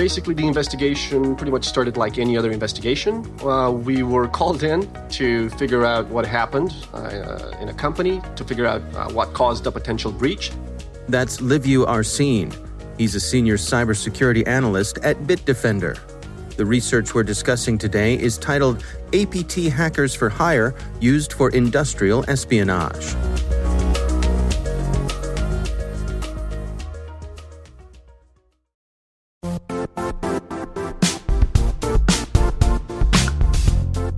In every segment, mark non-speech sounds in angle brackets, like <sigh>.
Basically, the investigation pretty much started like any other investigation. Uh, we were called in to figure out what happened uh, in a company, to figure out uh, what caused a potential breach. That's Liviu Arsene. He's a senior cybersecurity analyst at Bitdefender. The research we're discussing today is titled APT Hackers for Hire Used for Industrial Espionage.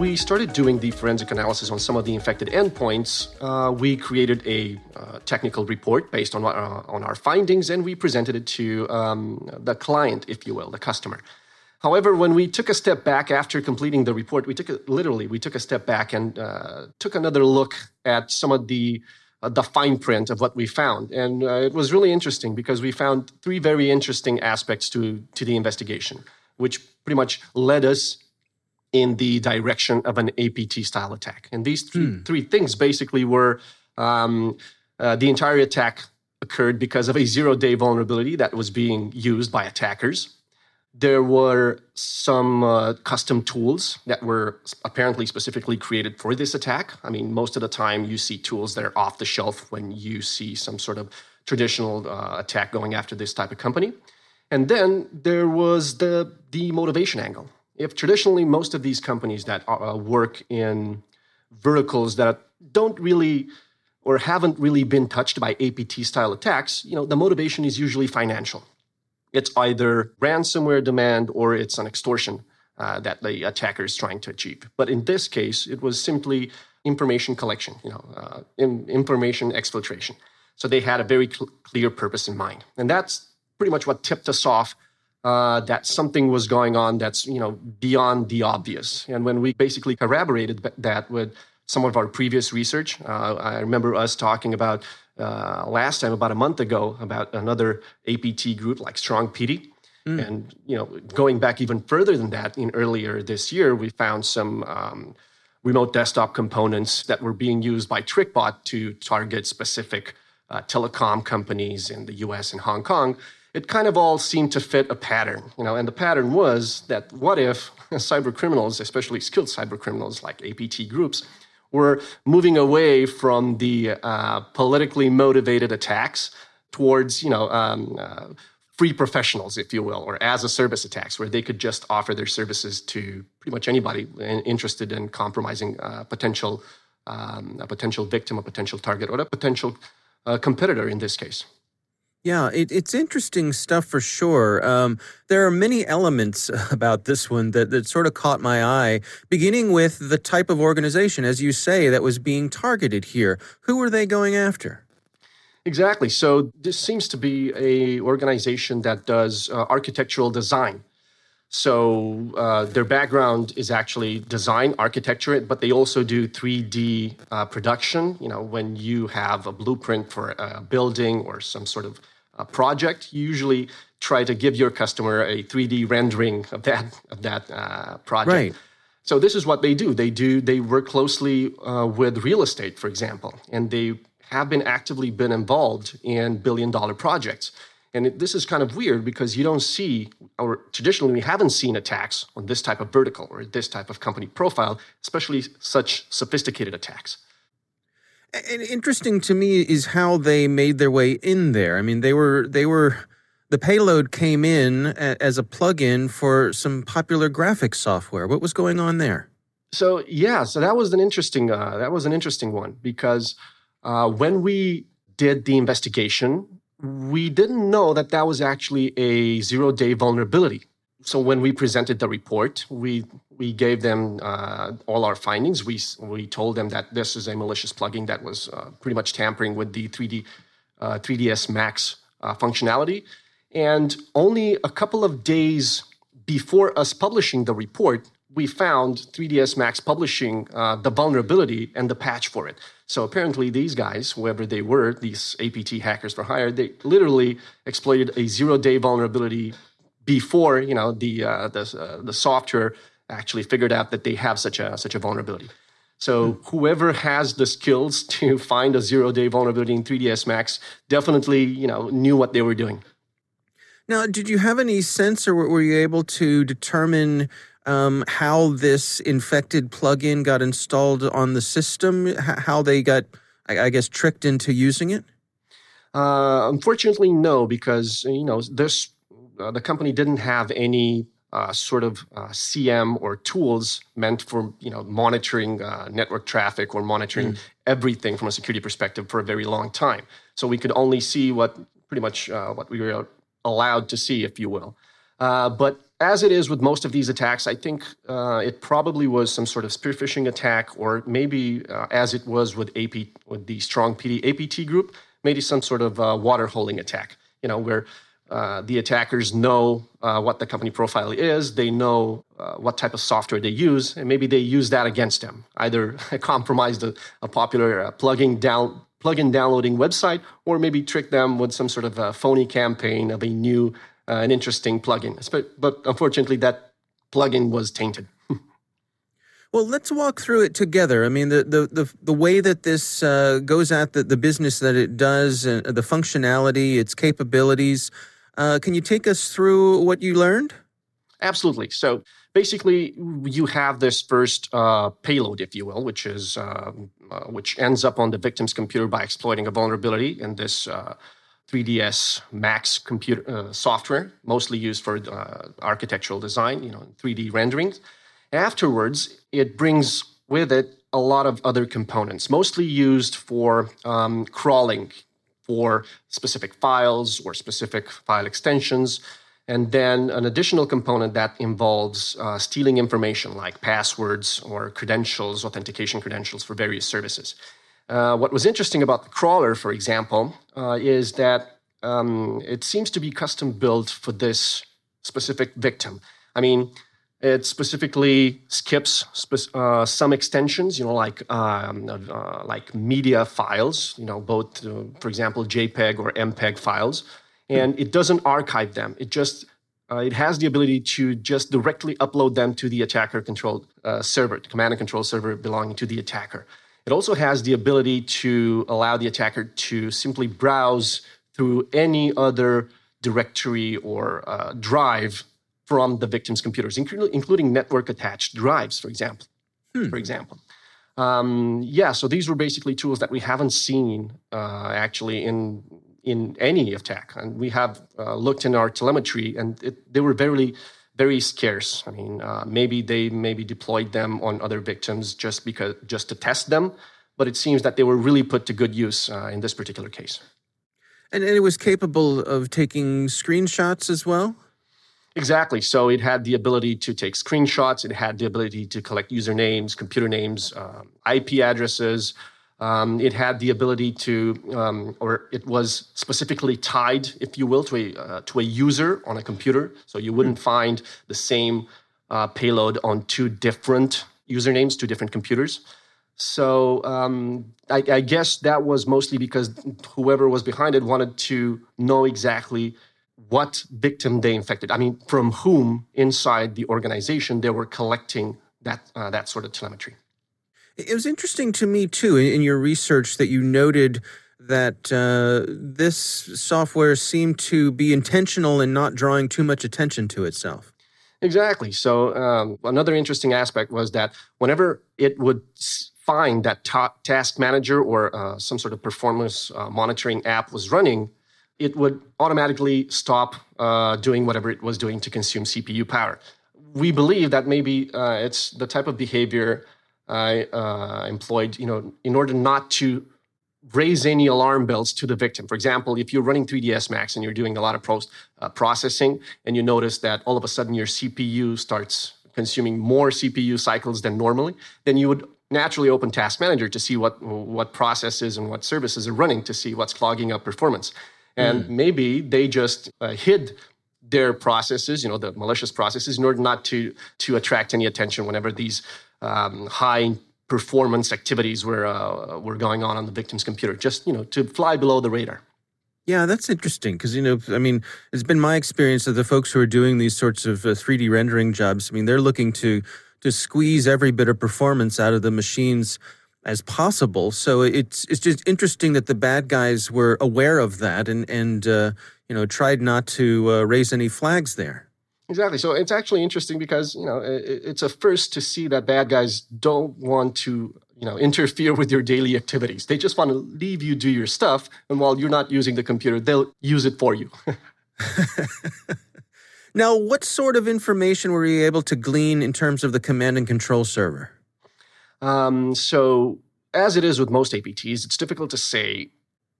we started doing the forensic analysis on some of the infected endpoints, uh, we created a uh, technical report based on, uh, on our findings and we presented it to um, the client, if you will, the customer. However, when we took a step back after completing the report, we took a, literally we took a step back and uh, took another look at some of the uh, the fine print of what we found, and uh, it was really interesting because we found three very interesting aspects to to the investigation, which pretty much led us in the direction of an APT style attack. And these three, hmm. three things basically were um, uh, the entire attack occurred because of a zero day vulnerability that was being used by attackers. There were some uh, custom tools that were apparently specifically created for this attack. I mean, most of the time you see tools that are off the shelf when you see some sort of traditional uh, attack going after this type of company. And then there was the the motivation angle if traditionally most of these companies that uh, work in verticals that don't really or haven't really been touched by APT style attacks, you know, the motivation is usually financial. It's either ransomware demand or it's an extortion uh, that the attacker is trying to achieve. But in this case, it was simply information collection, you know, uh, in, information exfiltration. So they had a very cl- clear purpose in mind, and that's pretty much what tipped us off uh, that something was going on that's you know beyond the obvious. And when we basically corroborated that with some of our previous research, uh, I remember us talking about uh, last time about a month ago about another APT group like StrongPity. Mm. And you know, going back even further than that, in earlier this year, we found some um, remote desktop components that were being used by TrickBot to target specific uh, telecom companies in the US and Hong Kong, it kind of all seemed to fit a pattern, you know, and the pattern was that what if <laughs> cyber criminals, especially skilled cyber criminals like APT groups, were moving away from the uh, politically motivated attacks towards, you know, um, uh, free professionals, if you will, or as a service attacks, where they could just offer their services to pretty much anybody interested in compromising uh, potential um, a potential victim, a potential target, or a potential uh, competitor in this case. Yeah, it, it's interesting stuff for sure. Um, there are many elements <laughs> about this one that, that sort of caught my eye, beginning with the type of organization, as you say, that was being targeted here. Who were they going after? Exactly. So this seems to be a organization that does uh, architectural design. So uh, their background is actually design, architecture, but they also do 3D uh, production. You know, when you have a blueprint for a building or some sort of project, you usually try to give your customer a 3D rendering of that of that uh, project. Right. So this is what they do. They do they work closely uh, with real estate, for example, and they have been actively been involved in billion dollar projects. And it, this is kind of weird because you don't see, or traditionally we haven't seen attacks on this type of vertical or this type of company profile, especially such sophisticated attacks. And interesting to me is how they made their way in there. I mean, they were they were the payload came in as a plug-in for some popular graphics software. What was going on there? So yeah, so that was an interesting uh, that was an interesting one because uh, when we did the investigation, we didn't know that that was actually a zero day vulnerability. So when we presented the report, we we gave them uh, all our findings. We we told them that this is a malicious plugin that was uh, pretty much tampering with the 3D 3ds uh, Max uh, functionality. And only a couple of days before us publishing the report, we found 3ds Max publishing uh, the vulnerability and the patch for it. So apparently, these guys, whoever they were, these APT hackers for hire, they literally exploited a zero-day vulnerability before you know the uh, the, uh, the software actually figured out that they have such a such a vulnerability. So hmm. whoever has the skills to find a zero-day vulnerability in 3ds Max definitely you know knew what they were doing. Now, did you have any sense, or were you able to determine? um, how this infected plugin got installed on the system, how they got, I, I guess, tricked into using it? Uh, unfortunately, no, because you know this uh, the company didn't have any uh, sort of uh, SIEM or tools meant for you know monitoring uh, network traffic or monitoring mm. everything from a security perspective for a very long time. So we could only see what pretty much uh, what we were allowed to see, if you will. but as it is with most of these attacks, I think uh, it probably was some sort of spear phishing attack, or maybe uh, as it was with AP with the StrongPity APT group, maybe some sort of uh, water holing attack. You know, where uh, the attackers know uh, what the company profile is, they know uh, what type of software they use, and maybe they use that against them. Either <laughs> compromise a, a popular plugin down plugin downloading website, or maybe trick them with some sort of a phony campaign of a new uh, an interesting plugin. But unfortunately, that plugin was tainted. <laughs> Well, let's walk through it together. I mean, the the the, the way that this uh, goes at the, the business that it does, uh, the functionality, its capabilities. Uh, can you take us through what you learned? Absolutely. So basically, you have this first uh, payload, if you will, which is um, uh, which ends up on the victim's computer by exploiting a vulnerability in this 3ds Max computer uh, software, mostly used for uh, architectural design, you know, 3D renderings. Afterwards, it brings with it a lot of other components, mostly used for um, crawling for specific files or specific file extensions. And then an additional component that involves uh, stealing information like passwords or credentials, authentication credentials for various services. Uh, what was interesting about the crawler, for example, uh, is that um, it seems to be custom built for this specific victim. I mean, it specifically skips spe- uh, some extensions, you know, like um, uh, like media files, you know, both, uh, for example, JPEG or MPEG files, and it doesn't archive them. It just uh, it has the ability to just directly upload them to the attacker controlled uh, server, the command and control server belonging to the attacker. It It also has the ability to allow the attacker to simply browse through any other directory or uh, drive from the victim's computers, including network attached drives, for example. Hmm. For example. Um, yeah, so these were basically tools that we haven't seen uh, actually in in any attack, and we have uh, looked in our telemetry, and it, they were very very scarce. I mean, uh, maybe they maybe deployed them on other victims just because just to test them, but it seems that they were really put to good use uh, in this particular case. And, and it was capable of taking screenshots as well? Exactly. So it had the ability to take screenshots. It had the ability to collect usernames, computer names, um, IP addresses. Um, it had the ability to, um, or it was specifically tied, if you will, to a uh, to a user on a computer. So you wouldn't mm. find the same uh, payload on two different usernames, two different computers. So um, I, I, guess that was mostly because whoever was behind it wanted to know exactly what victim they infected. I mean, from whom inside the organization they were collecting that uh, that sort of telemetry. It was interesting to me too in your research that you noted that uh, this software seemed to be intentional in not drawing too much attention to itself. Exactly. So um, another interesting aspect was that whenever it would find that ta- task manager or uh, some sort of performance uh, monitoring app was running, it would automatically stop uh, doing whatever it was doing to consume CPU power. We believe that maybe uh, it's the type of behavior I uh, employed, you know, in order not to raise any alarm bells to the victim. For example, if you're running 3ds Max and you're doing a lot of uh, processing, and you notice that all of a sudden your CPU starts consuming more CPU cycles than normally, then you would naturally open Task Manager to see what what processes and what services are running to see what's clogging up performance. And mm. maybe they just uh, hid their processes, you know, the malicious processes, in order not to to attract any attention whenever these um, high performance activities were uh, were going on on the victim's computer. Just you know, to fly below the radar. Yeah, that's interesting because you know, I mean, it's been my experience that the folks who are doing these sorts of uh, 3D rendering jobs, I mean, they're looking to to squeeze every bit of performance out of the machines as possible. So it's it's just interesting that the bad guys were aware of that and and uh, you know tried not to uh, raise any flags there. Exactly. So it's actually interesting because you know it, it's a first to see that bad guys don't want to you know interfere with your daily activities. They just want to leave you do your stuff, and while you're not using the computer, they'll use it for you. <laughs> Now, what sort of information were you able to glean in terms of the command and control server? Um, so, as it is with most APTs, it's difficult to say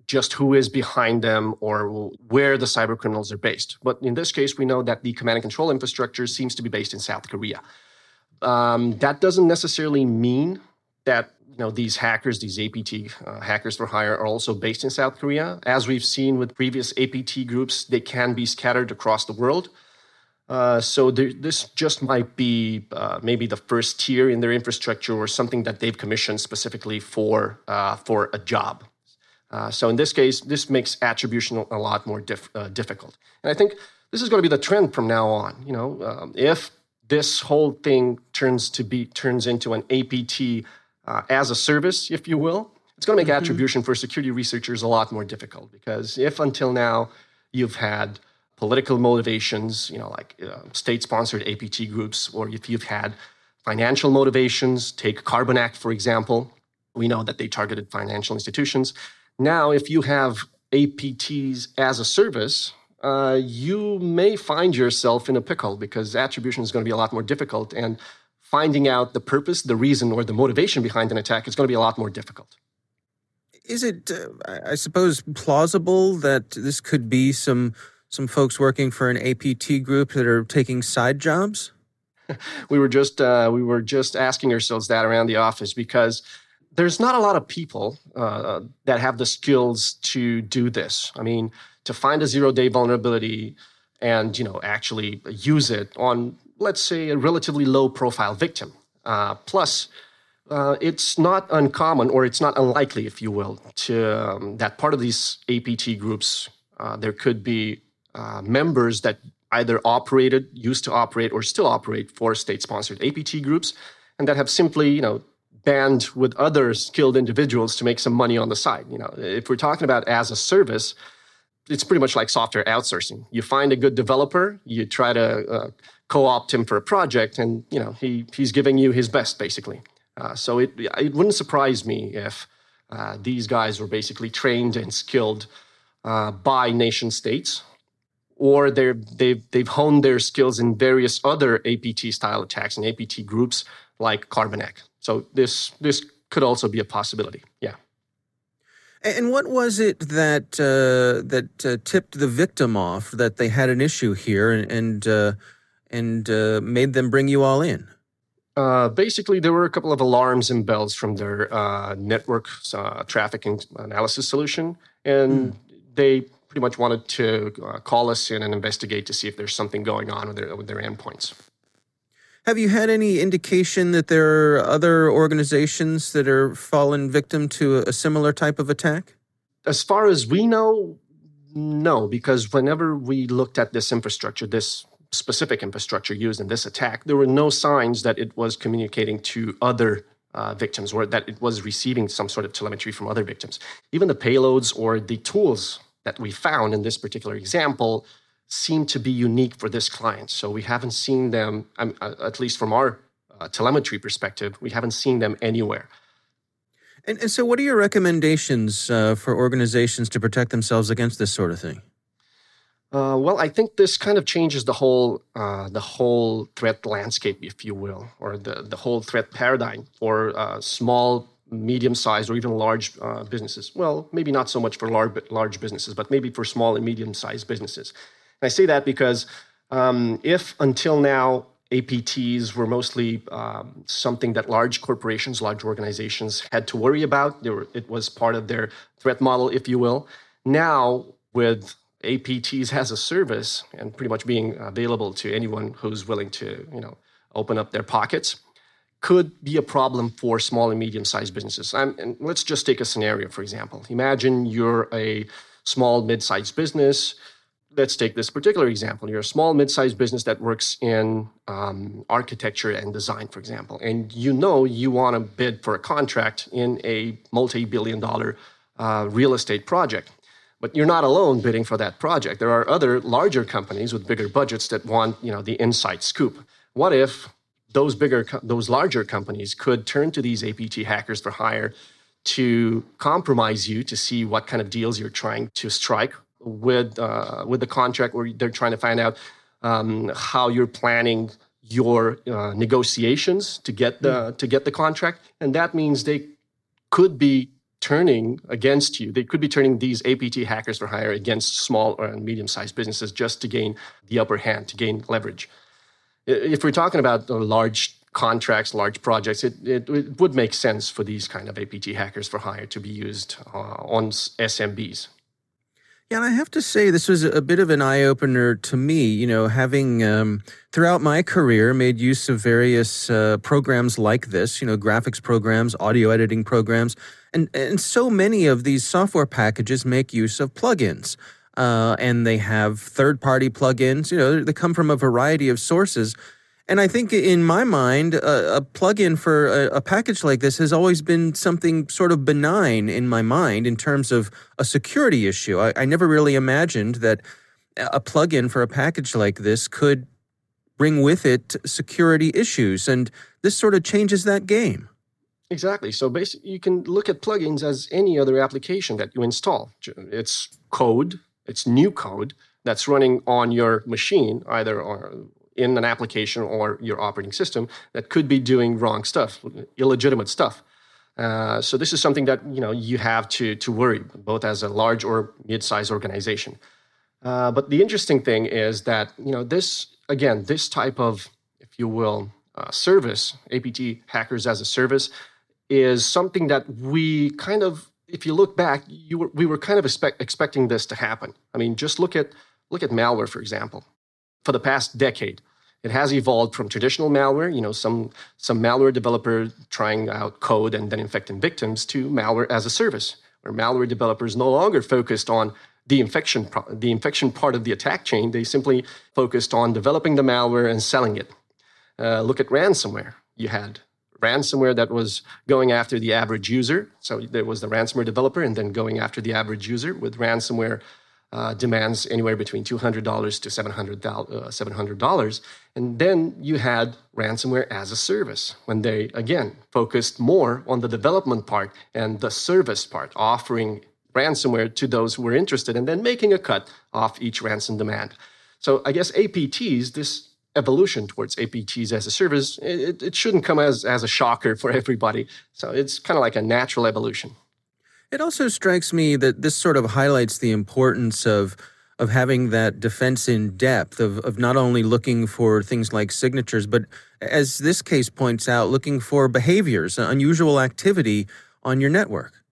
just who is behind them or where the cyber criminals are based. But in this case, we know that the command and control infrastructure seems to be based in South Korea. Um, that doesn't necessarily mean that you know these hackers, these APT uh, hackers for hire, are also based in South Korea. As we've seen with previous APT groups, they can be scattered across the world. Uh, so there, this just might be uh, maybe the first tier in their infrastructure or something that they've commissioned specifically for uh, for a job. Uh, so in this case, this makes attribution a lot more dif- uh, difficult. And I think this is going to be the trend from now on. You know, um, if this whole thing turns to be turns into an APT as a service, if you will, it's going to make mm-hmm. attribution for security researchers a lot more difficult because if until now you've had political motivations, you know, like uh, state-sponsored APT groups, or if you've had financial motivations, take Carbanak, for example. We know that they targeted financial institutions. Now, if you have APTs as a service, uh, you may find yourself in a pickle because attribution is going to be a lot more difficult. And finding out the purpose, the reason, or the motivation behind an attack is going to be a lot more difficult. Is it, uh, I suppose, plausible that this could be some some folks working for an APT group that are taking side jobs? we were just uh, we were just asking ourselves that around the office because there's not a lot of people uh, that have the skills to do this. I mean, to find a zero day vulnerability and you know actually use it on let's say a relatively low profile victim. Uh, plus, uh, it's not uncommon or it's not unlikely, if you will, to um, that part of these APT groups uh, there could be uh, members that either operated, used to operate, or still operate for state-sponsored APT groups, and that have simply, you know, band with other skilled individuals to make some money on the side. You know, if we're talking about as a service, it's pretty much like software outsourcing. You find a good developer, you try to uh, co-opt him for a project, and you know he he's giving you his best basically. Uh, so it it wouldn't surprise me if uh, these guys were basically trained and skilled uh, by nation states, or they're they've they've honed their skills in various other APT style attacks and APT groups like Carbanak. So this this could also be a possibility. Yeah. And what was it that uh, that uh, tipped the victim off that they had an issue here and and, uh, and uh, made them bring you all in? Uh, basically, there were a couple of alarms and bells from their uh, network traffic analysis solution, and mm. they pretty much wanted to call us in and investigate to see if there's something going on with their with their endpoints. Have you had any indication that there are other organizations that are fallen victim to a similar type of attack? As far as we know, no, because whenever we looked at this infrastructure, this specific infrastructure used in this attack, there were no signs that it was communicating to other uh, victims or that it was receiving some sort of telemetry from other victims. Even the payloads or the tools that we found in this particular example seem to be unique for this client. So we haven't seen them, uh, at least from our uh, telemetry perspective, we haven't seen them anywhere. And, and so, what are your recommendations uh, for organizations to protect themselves against this sort of thing? Uh, well, I think this kind of changes the whole uh, the whole threat landscape, if you will, or the the whole threat paradigm for uh, small, medium-sized, or even large businesses. Well, maybe not so much for large large businesses, but maybe for small and medium-sized businesses. And I say that because um, if until now APTs were mostly um, something that large corporations, large organizations had to worry about, were, it was part of their threat model, if you will. Now, with APTs as a service and pretty much being available to anyone who's willing to, you know, open up their pockets, could be a problem for small and medium-sized businesses. and let's just take a scenario, for example. Imagine you're a small, mid-sized business let's take this particular example. You're a small, mid-sized business that works in um, architecture and design, for example, and you know you want to bid for a contract in a multi-billion-dollar uh, real estate project. But you're not alone bidding for that project. There are other larger companies with bigger budgets that want, you know, the inside scoop. What if those bigger, those larger companies could turn to these APT hackers for hire to compromise you to see what kind of deals you're trying to strike with uh, with the contract, where they're trying to find out um, how you're planning your uh, negotiations to get the mm. to get the contract, and that means they could be turning against you. They could be turning these APT hackers for hire against small or medium-sized businesses just to gain the upper hand, to gain leverage. If we're talking about large contracts, large projects, it, it, it, would make sense for these kind of APT hackers for hire to be used uh, on SMBs. Yeah, and I have to say, this was a bit of an eye opener to me. You know, having um, throughout my career made use of various uh, programs like this, you know, graphics programs, audio editing programs, and, and so many of these software packages make use of plugins. Uh, and they have third party plugins, you know, they come from a variety of sources. And I think in my mind, a, a plugin for a, a, package like this has always been something sort of benign in my mind in terms of a security issue. I, I never really imagined that a plugin for a package like this could bring with it security issues. And this sort of changes that game. Exactly. So basically, you can look at plugins as any other application that you install. It's code, it's new code that's running on your machine, either in an application or your operating system that could be doing wrong stuff, illegitimate stuff. Uh, so this is something that you know you have to to worry both as a large or mid-sized organization. Uh, but the interesting thing is that you know this again this type of if you will uh, service APT hackers as a service is something that we kind of if you look back you were, we were kind of expect, expecting this to happen. I mean just look at look at malware for example for the past decade. It has evolved from traditional malware, you know, some, some malware developer trying out code and then infecting victims, to malware as a service, where malware developers no longer focused on the infection, the infection part of the attack chain. They simply focused on developing the malware and selling it. Uh, look at ransomware. You had ransomware that was going after the average user. So there was the ransomware developer and then going after the average user with ransomware uh, demands anywhere between $200 to $700, uh, $700. And then you had ransomware as a service when they, again, focused more on the development part and the service part, offering ransomware to those who were interested and then making a cut off each ransom demand. So I guess APTs, this evolution towards APTs as a service, it, it shouldn't come as, as a shocker for <laughs> everybody. So it's kind of like a natural evolution. It also strikes me that this sort of highlights the importance of of having that defense in depth of, of not only looking for things like signatures, but as this case points out, looking for behaviors, unusual activity on your network.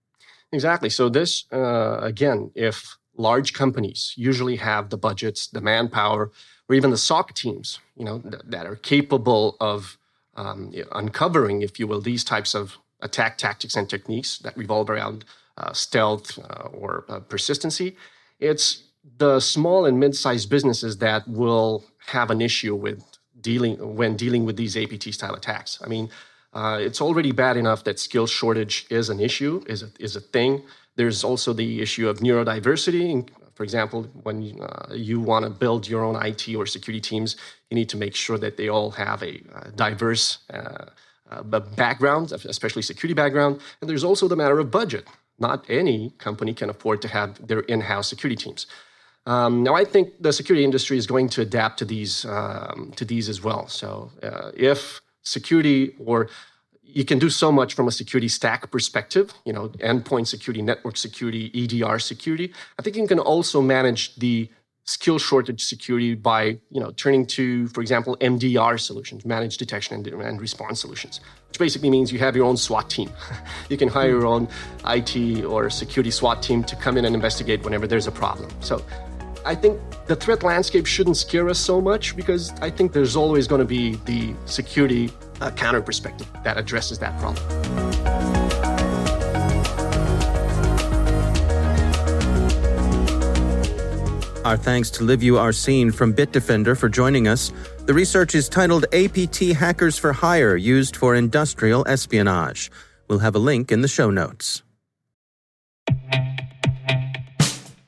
Exactly. So this uh, again, if large companies usually have the budgets, the manpower, or even the SOC teams, you know, th- that are capable of um, uncovering, if you will, these types of attack tactics and techniques that revolve around uh, stealth uh, or uh, persistency. It's the small and mid-sized businesses that will have an issue with dealing when dealing with these APT style attacks. I mean, uh, it's already bad enough that skill shortage is an issue, is a, is a thing. There's also the issue of neurodiversity. For example, when you, uh, you want to build your own IT or security teams, you need to make sure that they all have a, a diverse uh, background, especially security background. And there's also the matter of budget not any company can afford to have their in-house security teams. Um, now, I think the security industry is going to adapt to these um, to these as well. So, uh, if security or you can do so much from a security stack perspective, you know, endpoint security, network security, EDR security. I think you can also manage the skill shortage security by you know turning to for example mdr solutions managed detection and, and, response solutions which basically means you have your own swat team <laughs> you can hire your own it or security swat team to come in and investigate whenever there's a problem so i think the threat landscape shouldn't scare us so much because i think there's always going to be the security uh, counter perspective that addresses that problem Our thanks to Liviu Arsene from Bitdefender for joining us. The research is titled APT Hackers for Hire Used for Industrial Espionage. We'll have a link in the show notes.